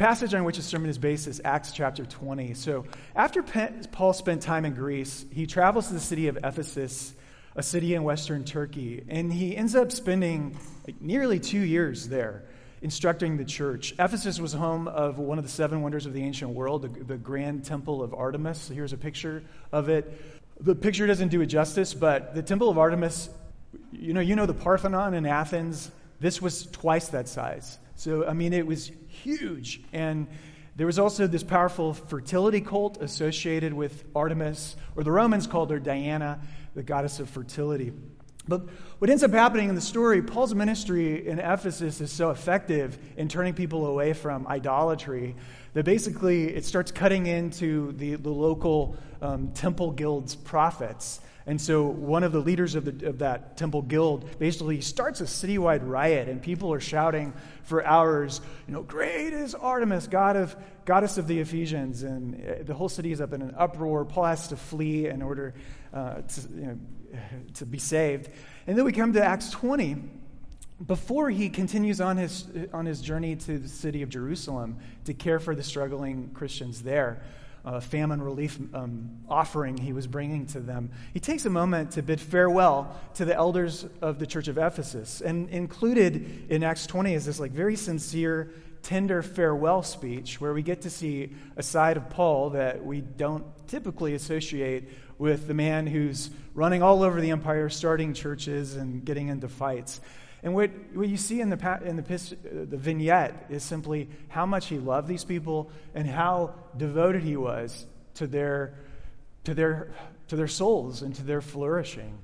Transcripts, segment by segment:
passage on which the sermon is based is Acts chapter 20. So, after Paul spent time in Greece, he travels to the city of Ephesus, a city in western Turkey, and he ends up spending like nearly two years there instructing the church. Ephesus was home of one of the seven wonders of the ancient world, the, the Grand Temple of Artemis. So here's a picture of it. The picture doesn't do it justice, but the Temple of Artemis, you know, you know the Parthenon in Athens. This was twice that size. So, I mean, it was huge. And there was also this powerful fertility cult associated with Artemis, or the Romans called her Diana, the goddess of fertility. But what ends up happening in the story, Paul's ministry in Ephesus is so effective in turning people away from idolatry that basically it starts cutting into the, the local um, temple guild's profits. And so one of the leaders of, the, of that temple guild basically starts a citywide riot, and people are shouting for hours, you know, great is Artemis, god of, goddess of the Ephesians. And uh, the whole city is up in an uproar. Paul has to flee in order uh, to, you know, to be saved. And then we come to Acts 20 before he continues on his, on his journey to the city of Jerusalem to care for the struggling Christians there, a famine relief um, offering he was bringing to them, he takes a moment to bid farewell to the elders of the church of Ephesus. And included in Acts 20 is this like very sincere, tender farewell speech where we get to see a side of Paul that we don't typically associate with the man who's running all over the empire, starting churches and getting into fights. And what, what you see in, the, in the, the vignette is simply how much he loved these people and how devoted he was to their, to their, to their souls and to their flourishing.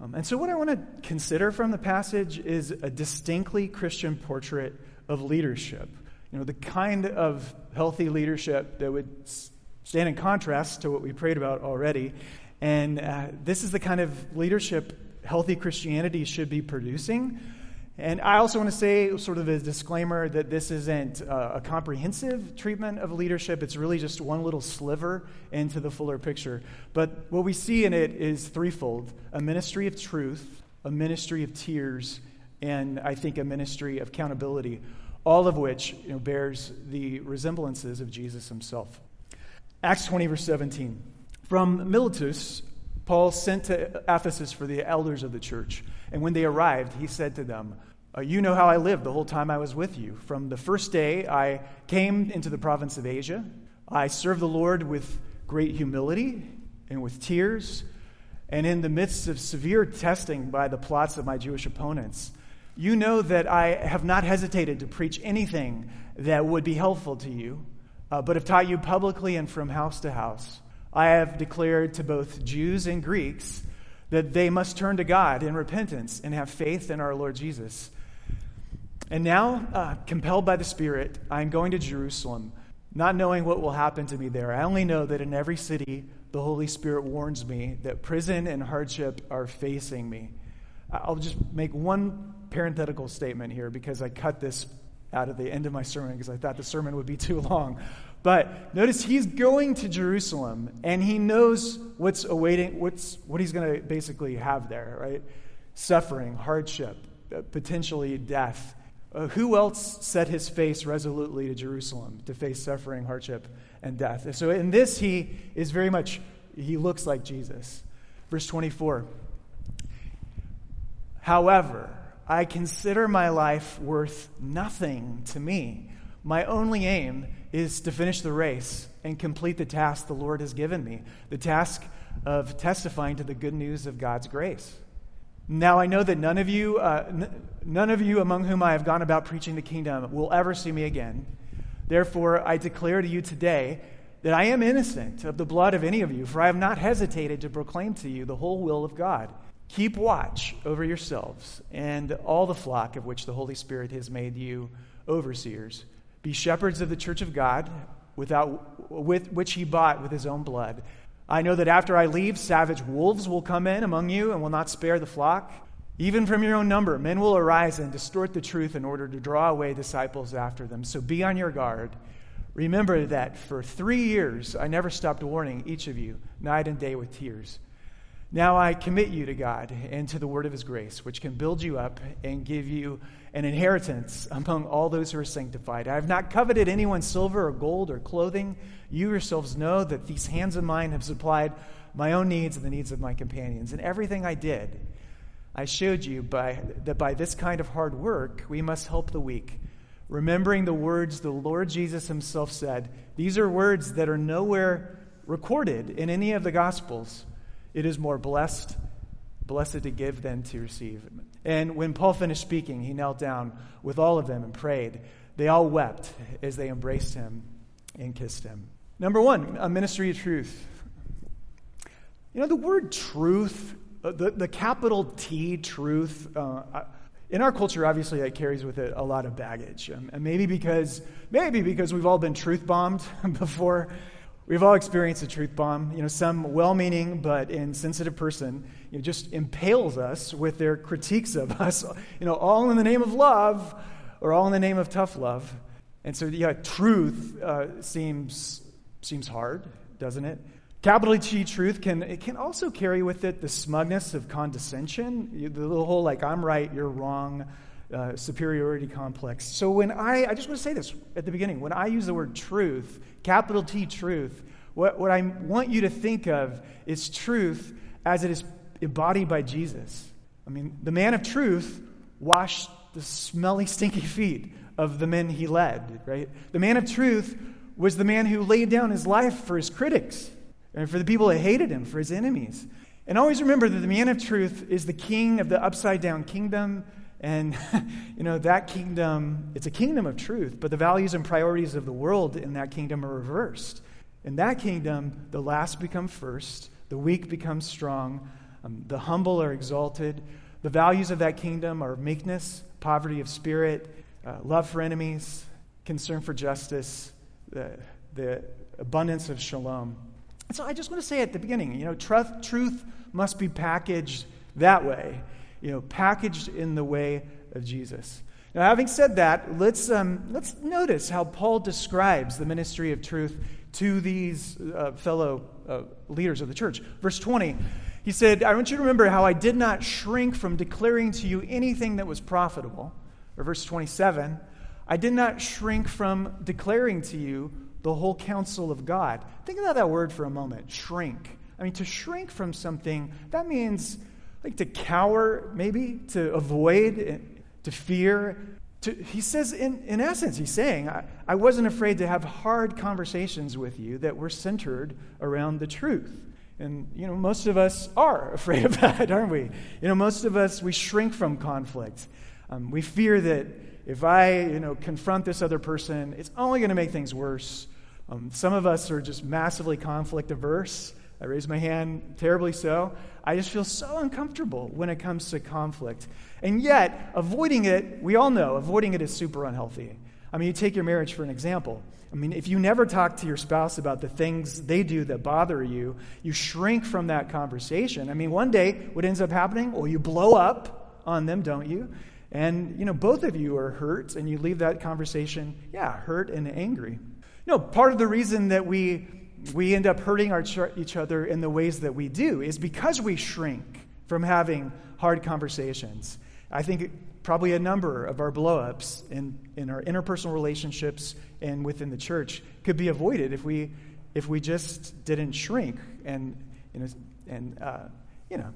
Um, and so, what I want to consider from the passage is a distinctly Christian portrait of leadership. You know, the kind of healthy leadership that would stand in contrast to what we prayed about already. And uh, this is the kind of leadership healthy Christianity should be producing. And I also want to say, sort of a disclaimer, that this isn't uh, a comprehensive treatment of leadership. It's really just one little sliver into the fuller picture. But what we see in it is threefold a ministry of truth, a ministry of tears, and I think a ministry of accountability, all of which you know, bears the resemblances of Jesus himself. Acts 20, verse 17. From Miletus, Paul sent to Ephesus for the elders of the church. And when they arrived, he said to them, uh, You know how I lived the whole time I was with you. From the first day I came into the province of Asia, I served the Lord with great humility and with tears, and in the midst of severe testing by the plots of my Jewish opponents. You know that I have not hesitated to preach anything that would be helpful to you, uh, but have taught you publicly and from house to house I have declared to both Jews and Greeks that they must turn to God in repentance and have faith in our Lord Jesus. And now, uh, compelled by the Spirit, I'm going to Jerusalem, not knowing what will happen to me there. I only know that in every city, the Holy Spirit warns me that prison and hardship are facing me. I'll just make one parenthetical statement here because I cut this out of the end of my sermon because I thought the sermon would be too long. But notice he's going to Jerusalem and he knows what's awaiting, what's, what he's going to basically have there, right? Suffering, hardship, uh, potentially death. Uh, who else set his face resolutely to Jerusalem to face suffering, hardship, and death? So in this, he is very much, he looks like Jesus. Verse 24. However, I consider my life worth nothing to me. My only aim is to finish the race and complete the task the Lord has given me the task of testifying to the good news of God's grace. Now, I know that none of you, uh, n- none of you among whom I have gone about preaching the kingdom will ever see me again. Therefore, I declare to you today that I am innocent of the blood of any of you, for I have not hesitated to proclaim to you the whole will of God. Keep watch over yourselves and all the flock of which the Holy Spirit has made you overseers. Be shepherds of the church of God, without, with, which he bought with his own blood. I know that after I leave, savage wolves will come in among you and will not spare the flock. Even from your own number, men will arise and distort the truth in order to draw away disciples after them. So be on your guard. Remember that for three years I never stopped warning each of you, night and day with tears. Now I commit you to God and to the word of his grace, which can build you up and give you an inheritance among all those who are sanctified. I have not coveted anyone's silver or gold or clothing. You yourselves know that these hands of mine have supplied my own needs and the needs of my companions. And everything I did, I showed you by, that by this kind of hard work, we must help the weak. Remembering the words the Lord Jesus himself said, these are words that are nowhere recorded in any of the Gospels. It is more blessed, blessed to give than to receive. And when Paul finished speaking, he knelt down with all of them and prayed. They all wept as they embraced him and kissed him. Number one, a ministry of truth. You know, the word truth, uh, the, the capital T, truth, uh, in our culture, obviously, that carries with it a lot of baggage. Um, and maybe because, maybe because we've all been truth bombed before. We've all experienced a truth bomb. You know, some well-meaning but insensitive person you know, just impales us with their critiques of us. You know, all in the name of love, or all in the name of tough love. And so, yeah, truth uh, seems seems hard, doesn't it? Capital T truth can it can also carry with it the smugness of condescension, the whole like I'm right, you're wrong. Uh, superiority complex. So when I, I just want to say this at the beginning, when I use the word truth, capital T truth, what, what I want you to think of is truth as it is embodied by Jesus. I mean, the man of truth washed the smelly, stinky feet of the men he led, right? The man of truth was the man who laid down his life for his critics and for the people that hated him, for his enemies. And always remember that the man of truth is the king of the upside down kingdom and, you know, that kingdom, it's a kingdom of truth, but the values and priorities of the world in that kingdom are reversed. In that kingdom, the last become first, the weak become strong, um, the humble are exalted. The values of that kingdom are meekness, poverty of spirit, uh, love for enemies, concern for justice, the, the abundance of shalom. And so I just want to say at the beginning, you know, truth, truth must be packaged that way you know, packaged in the way of Jesus. Now, having said that, let's, um, let's notice how Paul describes the ministry of truth to these uh, fellow uh, leaders of the church. Verse 20, he said, I want you to remember how I did not shrink from declaring to you anything that was profitable. Or verse 27, I did not shrink from declaring to you the whole counsel of God. Think about that word for a moment shrink. I mean, to shrink from something, that means like to cower, maybe, to avoid, eh, to fear. To, he says, in, in essence, he's saying, I, I wasn't afraid to have hard conversations with you that were centered around the truth. And, you know, most of us are afraid of that, aren't we? You know, most of us, we shrink from conflict. Um, we fear that if I, you know, confront this other person, it's only going to make things worse. Um, some of us are just massively conflict averse. I raise my hand, terribly so. I just feel so uncomfortable when it comes to conflict. And yet, avoiding it, we all know, avoiding it is super unhealthy. I mean, you take your marriage for an example. I mean, if you never talk to your spouse about the things they do that bother you, you shrink from that conversation. I mean, one day, what ends up happening? Well, you blow up on them, don't you? And, you know, both of you are hurt, and you leave that conversation, yeah, hurt and angry. No, part of the reason that we we end up hurting our, each other in the ways that we do is because we shrink from having hard conversations. I think probably a number of our blowups in, in our interpersonal relationships and within the church could be avoided if we, if we just didn't shrink and, you know, and uh, you know,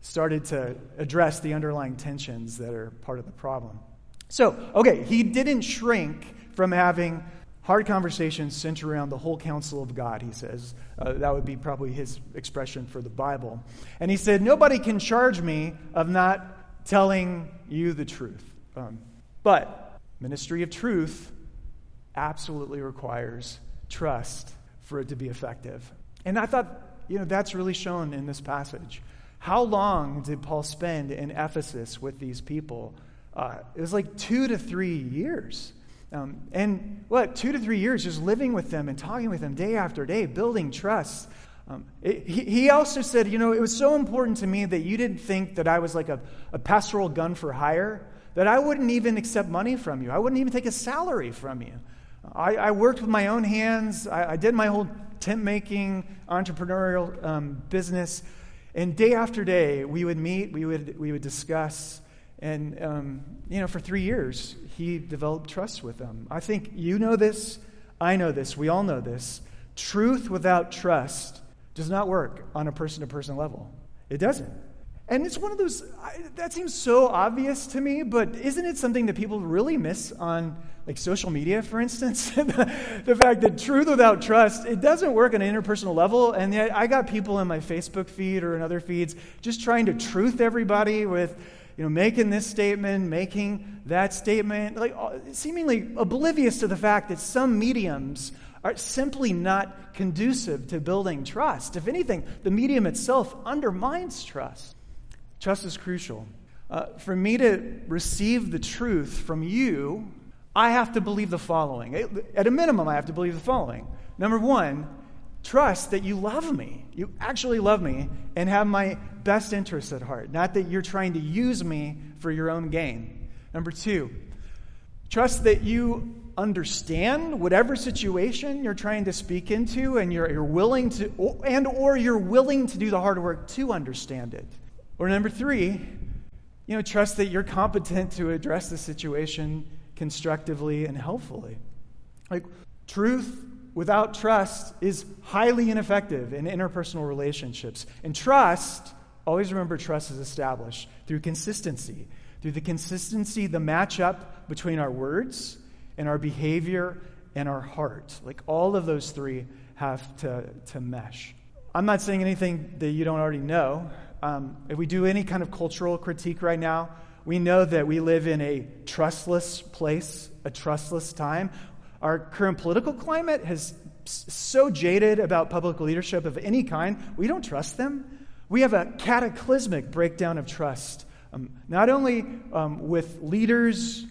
started to address the underlying tensions that are part of the problem. So, okay, he didn't shrink from having Hard conversations center around the whole counsel of God, he says. Uh, that would be probably his expression for the Bible. And he said, Nobody can charge me of not telling you the truth. Um, but ministry of truth absolutely requires trust for it to be effective. And I thought, you know, that's really shown in this passage. How long did Paul spend in Ephesus with these people? Uh, it was like two to three years. Um, and what, two to three years just living with them and talking with them day after day, building trust. Um, it, he, also said, You know, it was so important to me that you didn't think that I was like a, a pastoral gun for hire, that I wouldn't even accept money from you. I wouldn't even take a salary from you. I, I worked with my own hands, I, I, did my whole tent making, entrepreneurial um, business. And day after day, we would meet, we would, we would discuss. And, um, you know, for three years, he developed trust with them. I think you know this. I know this. We all know this. Truth without trust does not work on a person to person level. It doesn't. And it's one of those, that seems so obvious to me, but isn't it something that people really miss on like social media, for instance? the, fact that truth without trust, it doesn't work on an interpersonal level. And yet I got people in my Facebook feed or in other feeds just trying to truth everybody with, you know, making this statement, making that statement, like uh, seemingly oblivious to the fact that some mediums are simply not conducive to building trust. If anything, the medium itself undermines trust. Trust is crucial. Uh, for me to receive the truth from you, I have to believe the following. At a minimum, I have to believe the following. Number one, trust that you love me. You actually love me and have my best interests at heart, not that you're trying to use me for your own gain. Number two, trust that you understand whatever situation you're trying to speak into and you're, you're willing to and or you're willing to do the hard work to understand it. Or number three you know trust that you're competent to address the situation constructively and helpfully. Like truth without trust is highly ineffective in interpersonal relationships. And trust always remember trust is established through consistency. Through the consistency the match up between our words and our behavior and our heart. Like all of those three have to, to mesh. I'm not saying anything that you don't already know. Um, if we do any kind of cultural critique right now, we know that we live in a trustless place, a trustless time. Our current political climate has so jaded about public leadership of any kind, we don't trust them. We have a cataclysmic breakdown of trust, um, not only um, with leaders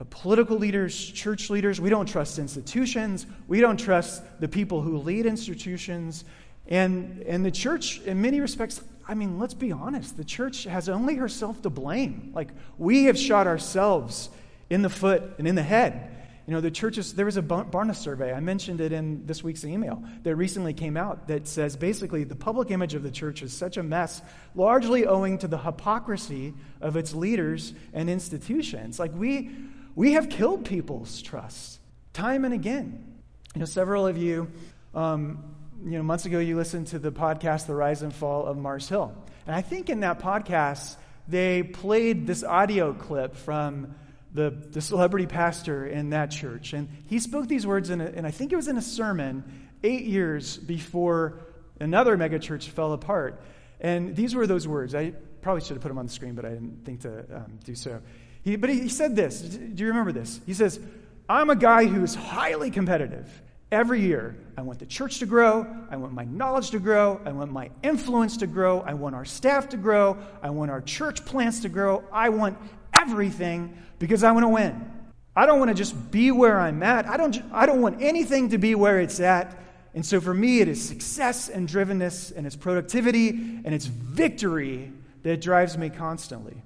Uh, political leaders, church leaders. We don't trust institutions. We don't trust the people who lead institutions. And, and the church, in many respects, I mean, let's be honest, the church has only herself to blame. Like, we have shot ourselves in the foot and in the head. You know, the churches, there was a Barna survey, I mentioned it in this week's email, that recently came out that says basically the public image of the church is such a mess, largely owing to the hypocrisy of its leaders and institutions. Like, we, we have killed people's trust time and again. You know, several of you, um, you know, months ago you listened to the podcast, The Rise and Fall of Mars Hill. And I think in that podcast, they played this audio clip from the, the celebrity pastor in that church. And he spoke these words, in a, and I think it was in a sermon eight years before another megachurch fell apart. And these were those words. I probably should have put them on the screen, but I didn't think to um, do so. He, but he, he said this. Do you remember this? He says, I'm a guy who's highly competitive. Every year, I want the church to grow. I want my knowledge to grow. I want my influence to grow. I want our staff to grow. I want our church plants to grow. I want everything because I want to win. I don't want to just be where I'm at. I don't, I don't want anything to be where it's at. And so for me, it is success and drivenness and it's productivity and it's victory that drives me constantly.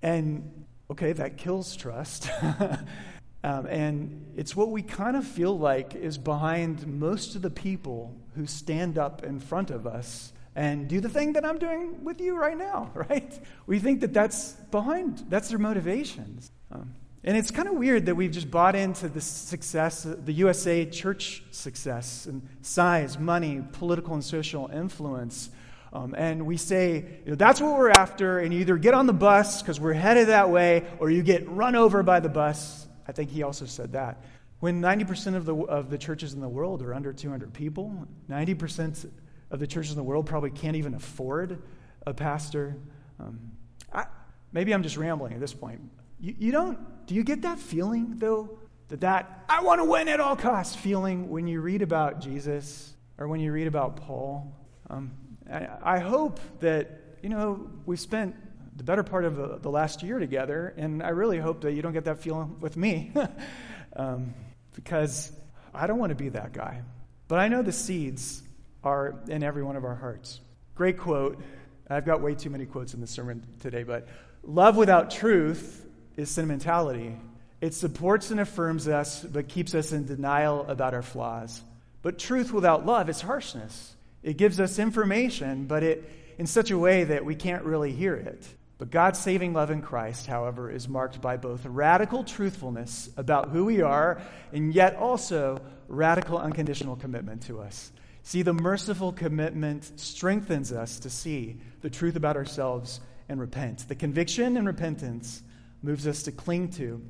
And Okay, that kills trust. um, and it's what we kind of feel like is behind most of the people who stand up in front of us and do the thing that I'm doing with you right now, right? We think that that's behind, that's their motivations. Um, and it's kind of weird that we've just bought into the success, the USA church success, and size, money, political and social influence um, and we say, you know, that's what we're after, and you either get on the bus because we're headed that way, or you get run over by the bus. I think he also said that. When 90% of the, of the churches in the world are under 200 people, 90% of the churches in the world probably can't even afford a pastor. Um, I, maybe I'm just rambling at this point. You, you don't, do you get that feeling, though? That that, I want to win at all costs feeling when you read about Jesus or when you read about Paul? Um, I, hope that, you know, we've spent the better part of the last year together, and I really hope that you don't get that feeling with me um, because I don't want to be that guy. But I know the seeds are in every one of our hearts. Great quote. I've got way too many quotes in the sermon today, but love without truth is sentimentality. It supports and affirms us, but keeps us in denial about our flaws. But truth without love is harshness. It gives us information, but it in such a way that we can't really hear it. But God's saving love in Christ, however, is marked by both radical truthfulness about who we are and yet also radical unconditional commitment to us. See, the merciful commitment strengthens us to see the truth about ourselves and repent. The conviction and repentance moves us to cling to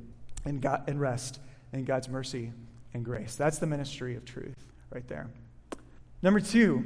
and, God, and rest in God's mercy and grace. That's the ministry of truth right there. Number two,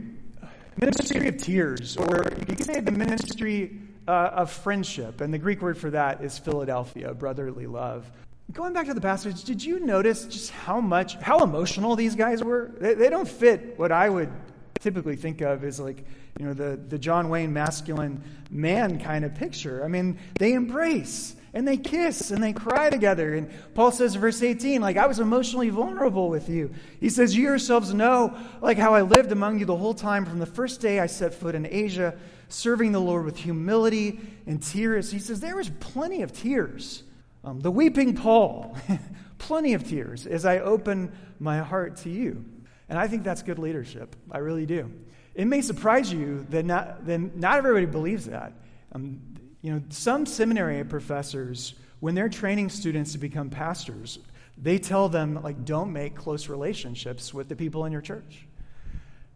ministry of tears, or you could say the ministry uh, of friendship. And the Greek word for that is Philadelphia, brotherly love. Going back to the passage, did you notice just how much, how emotional these guys were? They, they don't fit what I would typically think of as like, you know, the, the John Wayne masculine man kind of picture. I mean, they embrace and they kiss and they cry together. And Paul says, verse 18, like, I was emotionally vulnerable with you. He says, You yourselves know, like, how I lived among you the whole time from the first day I set foot in Asia serving the Lord with humility and tears. He says there was plenty of tears. Um, the weeping Paul, plenty of tears as I open my heart to you. And I think that's good leadership. I really do. It may surprise you that not, that not everybody believes that. Um, you know, some seminary professors, when they're training students to become pastors, they tell them, like, don't make close relationships with the people in your church.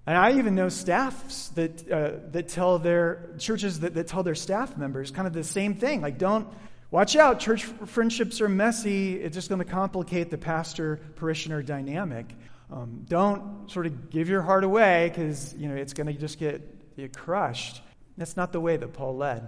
And I even know staffs that, uh, that tell their churches that, that tell their staff members kind of the same thing. Like, don't watch out, church friendships are messy. It's just going to complicate the pastor parishioner dynamic. Um, don't sort of give your heart away because you know it's going to just get, get crushed. That's not the way that Paul led.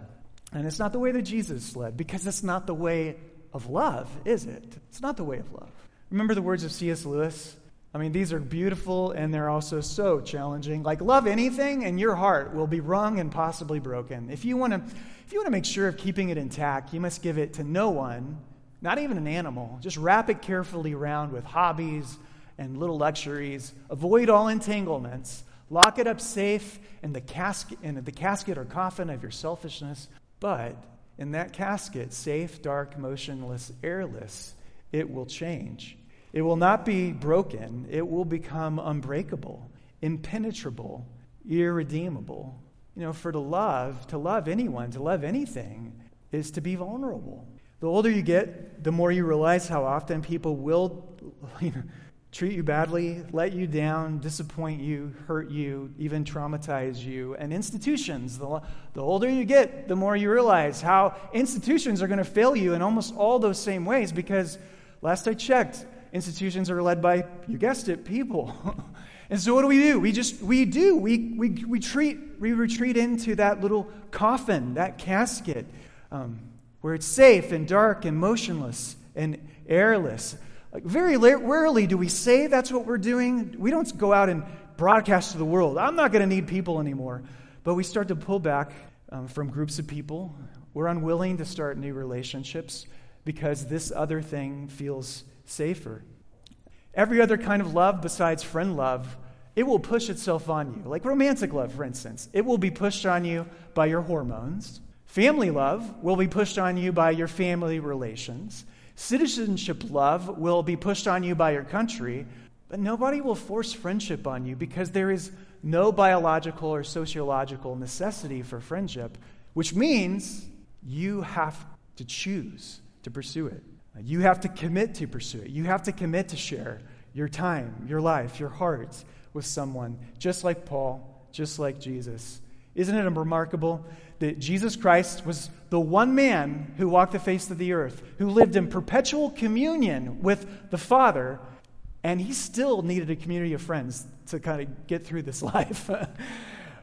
And it's not the way that Jesus led because it's not the way of love, is it? It's not the way of love. Remember the words of C.S. Lewis? I mean, these are beautiful and they're also so challenging. Like, love anything and your heart will be wrung and possibly broken. If you want to, if you want to make sure of keeping it intact, you must give it to no one, not even an animal. Just wrap it carefully around with hobbies and little luxuries. Avoid all entanglements. Lock it up safe in the casket, in the casket or coffin of your selfishness. But in that casket, safe, dark, motionless, airless, it will change it will not be broken, it will become unbreakable, impenetrable, irredeemable. You know, for to love, to love anyone, to love anything, is to be vulnerable. The older you get, the more you realize how often people will you know, treat you badly, let you down, disappoint you, hurt you, even traumatize you. And institutions, the, the older you get, the more you realize how institutions are going to fail you in almost all those same ways because last I checked, institutions are led by, you guessed it, people. and so what do we do? We just, we do. We, we, we, treat, we retreat into that little coffin, that casket, um, where it's safe and dark and motionless and airless. Very rarely do we say that's what we're doing. We don't go out and broadcast to the world, I'm not going to need people anymore. But we start to pull back um, from groups of people. We're unwilling to start new relationships because this other thing feels safer. Every other kind of love besides friend love, it will push itself on you. Like romantic love, for instance, it will be pushed on you by your hormones. Family love will be pushed on you by your family relations. Citizenship love will be pushed on you by your country. But nobody will force friendship on you because there is no biological or sociological necessity for friendship, which means you have to choose to pursue it. You have to commit to pursue it. You have to commit to share your time, your life, your heart with someone, just like Paul, just like Jesus. Isn't it remarkable that Jesus Christ was the one man who walked the face of the earth, who lived in perpetual communion with the Father, and he still needed a community of friends to kind of get through this life? uh,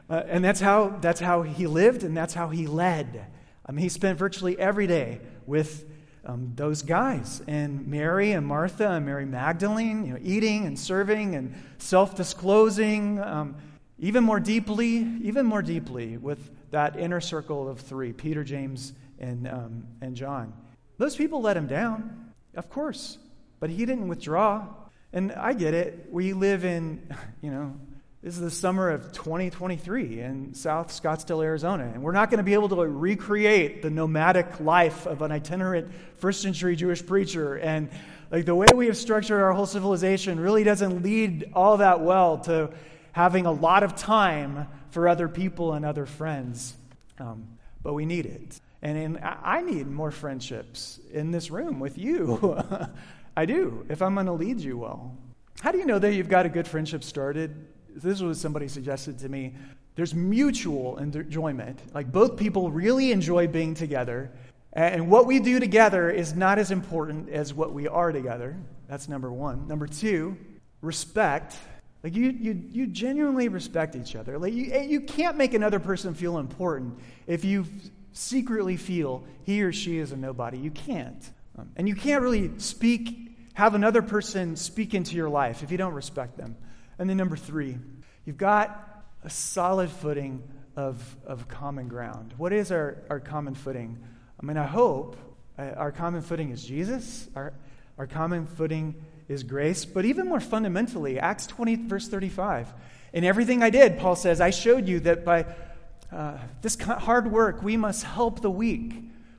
and that's how, that's how he lived, and that's how he led. I mean, he spent virtually every day with um, those guys and Mary and Martha and Mary Magdalene, you know, eating and serving and self disclosing, um, even more deeply, even more deeply with that inner circle of three Peter, James, and, um, and John. Those people let him down, of course, but he didn't withdraw. And I get it. We live in, you know, this is the summer of 2023 in South Scottsdale, Arizona. And we're not going to be able to recreate the nomadic life of an itinerant first century Jewish preacher. And like the way we have structured our whole civilization really doesn't lead all that well to having a lot of time for other people and other friends. Um, but we need it. And in, I need more friendships in this room with you. I do, if I'm going to lead you well. How do you know that you've got a good friendship started? This was somebody suggested to me. There's mutual enjoyment. Like both people really enjoy being together. And what we do together is not as important as what we are together. That's number one. Number two, respect. Like you, you, you genuinely respect each other. Like you, you can't make another person feel important if you secretly feel he or she is a nobody. You can't. Um, and you can't really speak, have another person speak into your life if you don't respect them. And then number three, you've got a solid footing of, of common ground. What is our, our common footing? I mean, I hope uh, our common footing is Jesus. Our, our common footing is grace. But even more fundamentally, Acts 20, verse 35. In everything I did, Paul says, I showed you that by uh, this hard work, we must help the weak,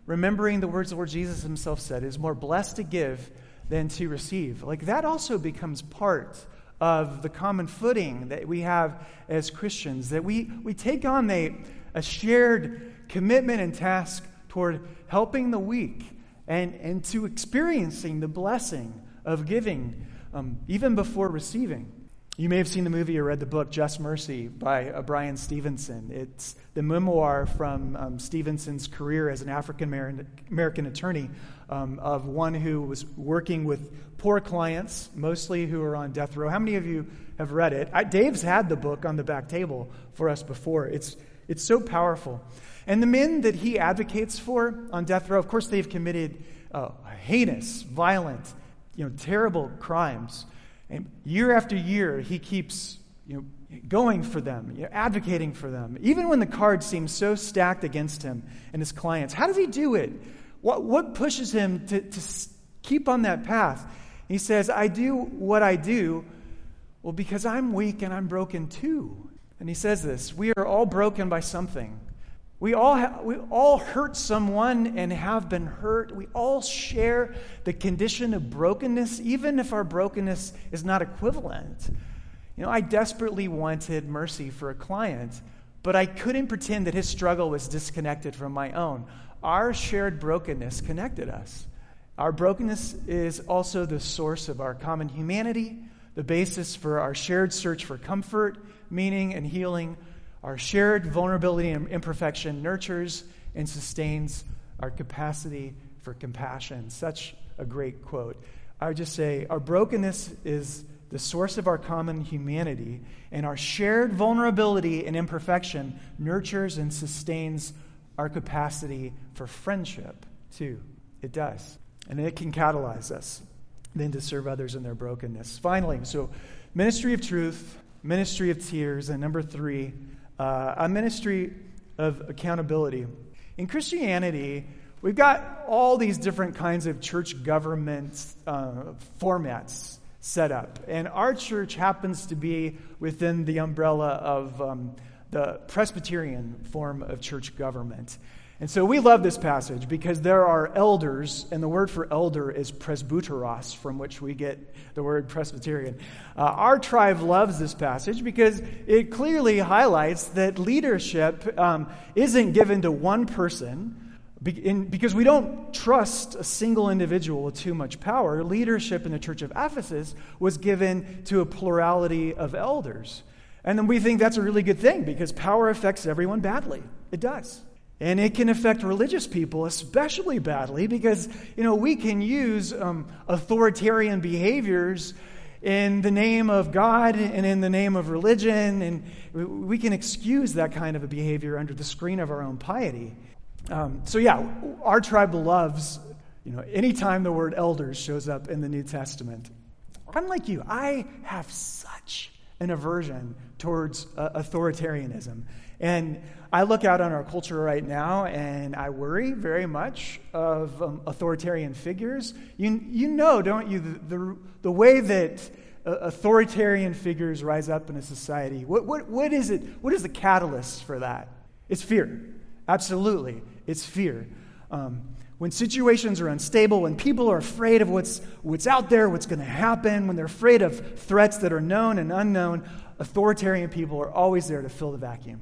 remembering the words of Lord Jesus himself said, is more blessed to give than to receive. Like that also becomes part of the common footing that we have as Christians, that we, we take on a, a shared commitment and task toward helping the weak and, and to experiencing the blessing of giving um, even before receiving. You may have seen the movie or read the book Just Mercy by uh, Bryan Stevenson. It's the memoir from um, Stevenson's career as an African American attorney um, of one who was working with poor clients, mostly who are on death row. How many of you have read it? I, Dave's had the book on the back table for us before. It's, it's so powerful. And the men that he advocates for on death row, of course, they've committed uh, heinous, violent, you know, terrible crimes. And year after year, he keeps you know, going for them, you know, advocating for them, even when the cards seem so stacked against him and his clients. How does he do it? What, what pushes him to, to keep on that path? He says, I do what I do, well, because I'm weak and I'm broken too. And he says this We are all broken by something. We all, ha- we all hurt someone and have been hurt. We all share the condition of brokenness, even if our brokenness is not equivalent. You know, I desperately wanted mercy for a client, but I couldn't pretend that his struggle was disconnected from my own. Our shared brokenness connected us. Our brokenness is also the source of our common humanity, the basis for our shared search for comfort, meaning, and healing our shared vulnerability and imperfection nurtures and sustains our capacity for compassion. Such a great quote. I would just say our brokenness is the source of our common humanity, and our shared vulnerability and imperfection nurtures and sustains our capacity for friendship, too. It does. And it can catalyze us then to serve others in their brokenness. Finally, so ministry of truth, ministry of tears, and number three, uh, a ministry of accountability. In Christianity, we've got all these different kinds of church government uh, formats set up. And our church happens to be within the umbrella of um, the Presbyterian form of church government. And so we love this passage because there are elders, and the word for elder is presbyteros, from which we get the word Presbyterian. Uh, our tribe loves this passage because it clearly highlights that leadership um, isn't given to one person. because we don't trust a single individual with too much power, leadership in the church of Ephesus was given to a plurality of elders. And then we think that's a really good thing because power affects everyone badly. It does. And it can affect religious people especially badly because, you know, we can use um, authoritarian behaviors in the name of God and in the name of religion, and we can excuse that kind of a behavior under the screen of our own piety. Um, so, yeah, our tribe loves, you know, anytime the word elders shows up in the New Testament. I'm like you, I have such an aversion towards uh, authoritarianism. And I look out on our culture right now and I worry very much of um, authoritarian figures. You, you know, don't you, the, the, the way that uh, authoritarian figures rise up in a society. What, what, what is it? What is the catalyst for that? It's fear. Absolutely. It's fear. Um, when situations are unstable, when people are afraid of what's, what's out there, what's going to happen, when they're afraid of threats that are known and unknown, authoritarian people are always there to fill the vacuum.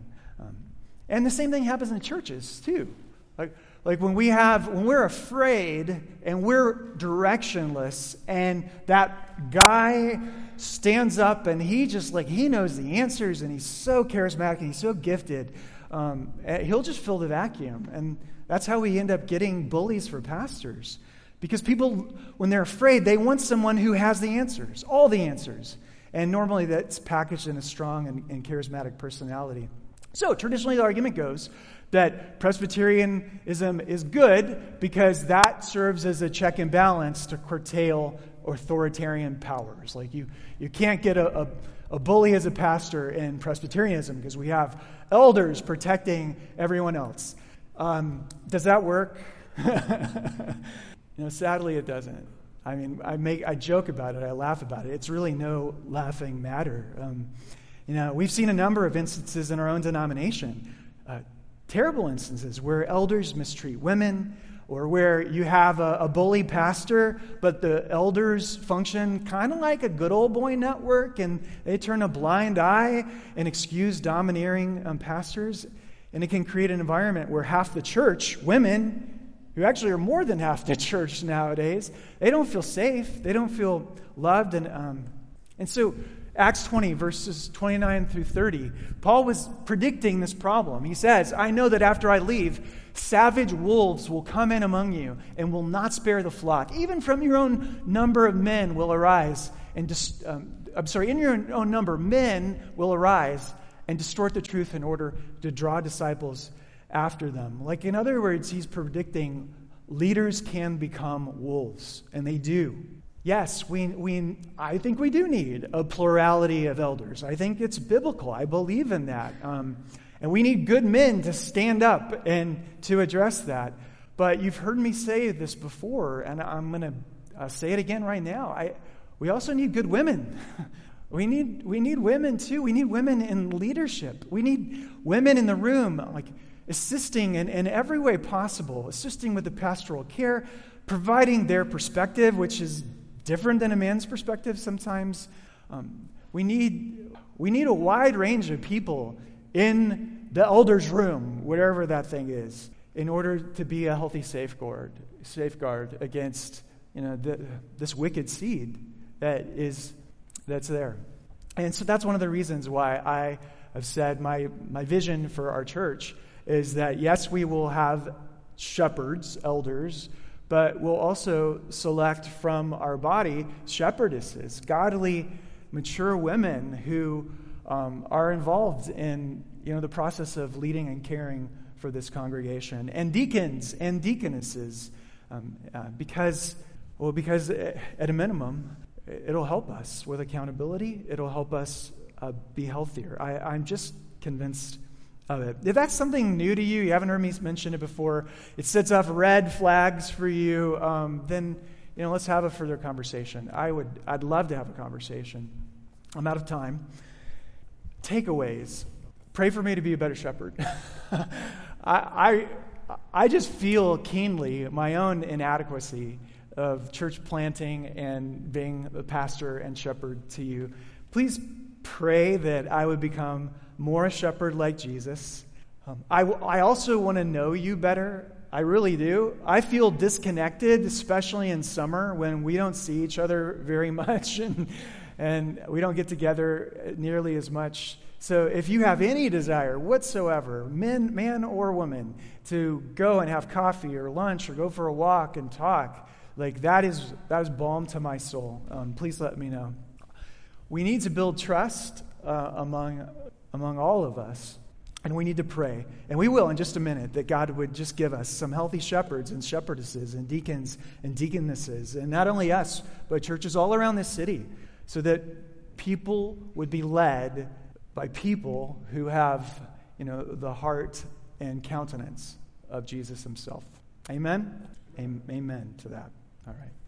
And the same thing happens in churches, too. Like, like when we have, when we're afraid and we're directionless, and that guy stands up and he just like, he knows the answers and he's so charismatic and he's so gifted, um, eh, he'll just fill the vacuum. And that's how we end up getting bullies for pastors. Because people, when they're afraid, they want someone who has the answers, all the answers. And normally that's packaged in a strong and, and charismatic personality. So traditionally, the argument goes that Presbyterianism is good because that serves as a check and balance to curtail authoritarian powers. Like you, you can't get a, a, a bully as a pastor in Presbyterianism because we have elders protecting everyone else. Um, does that work? you know, sadly, it doesn't. I mean, I make I joke about it, I laugh about it. It's really no laughing matter. Um, you know, we've seen a number of instances in our own denomination, uh, terrible instances where elders mistreat women, or where you have a, a bully pastor, but the elders function kind of like a good old boy network, and they turn a blind eye and excuse domineering um, pastors. And it can create an environment where half the church, women, who actually are more than half the church nowadays, they don't feel safe. They don't feel loved. And, um, and so, Acts 20, verses 29 through 30, Paul was predicting this problem. He says, I know that after I leave, savage wolves will come in among you and will not spare the flock. Even from your own number of men will arise and, dis- um, I'm sorry, in your own number, men will arise and distort the truth in order to draw disciples after them. Like, in other words, he's predicting leaders can become wolves, and they do. Yes, we, we, I think we do need a plurality of elders. I think it's biblical. I believe in that. Um, and we need good men to stand up and to address that. But you've heard me say this before, and I'm going to uh, say it again right now. I, we also need good women. we, need, we need women too. We need women in leadership. We need women in the room, like assisting in, in every way possible, assisting with the pastoral care, providing their perspective, which is different than a man's perspective sometimes. Um, we, need, we need a wide range of people in the elder's room, whatever that thing is, in order to be a healthy safeguard, safeguard against you know, the, this wicked seed that is, that's there. And so that's one of the reasons why I have said my, my vision for our church is that yes, we will have shepherds, elders, but we'll also select from our body shepherdesses, godly, mature women who um, are involved in you know, the process of leading and caring for this congregation, and deacons and deaconesses, um, uh, because, well, because at a minimum, it'll help us with accountability. It'll help us uh, be healthier. I, I'm just convinced of it. If that's something new to you, you haven't heard me mention it before, it sets off red flags for you, um, then you know, let's have a further conversation. I would, I'd love to have a conversation. I'm out of time. Takeaways. Pray for me to be a better shepherd. I, I, I just feel keenly my own inadequacy of church planting and being a pastor and shepherd to you. Please pray that I would become more a shepherd like Jesus. Um, I, I also want to know you better. I really do. I feel disconnected, especially in summer when we don't see each other very much and, and we don't get together nearly as much. So if you have any desire whatsoever, men, man or woman, to go and have coffee or lunch or go for a walk and talk, like that is that is balm to my soul. Um, please let me know. We need to build trust uh, among among all of us. And we need to pray, and we will in just a minute, that God would just give us some healthy shepherds and shepherdesses and deacons and deaconesses, and not only us, but churches all around this city, so that people would be led by people who have, you know, the heart and countenance of Jesus himself. Amen? Amen to that. All right.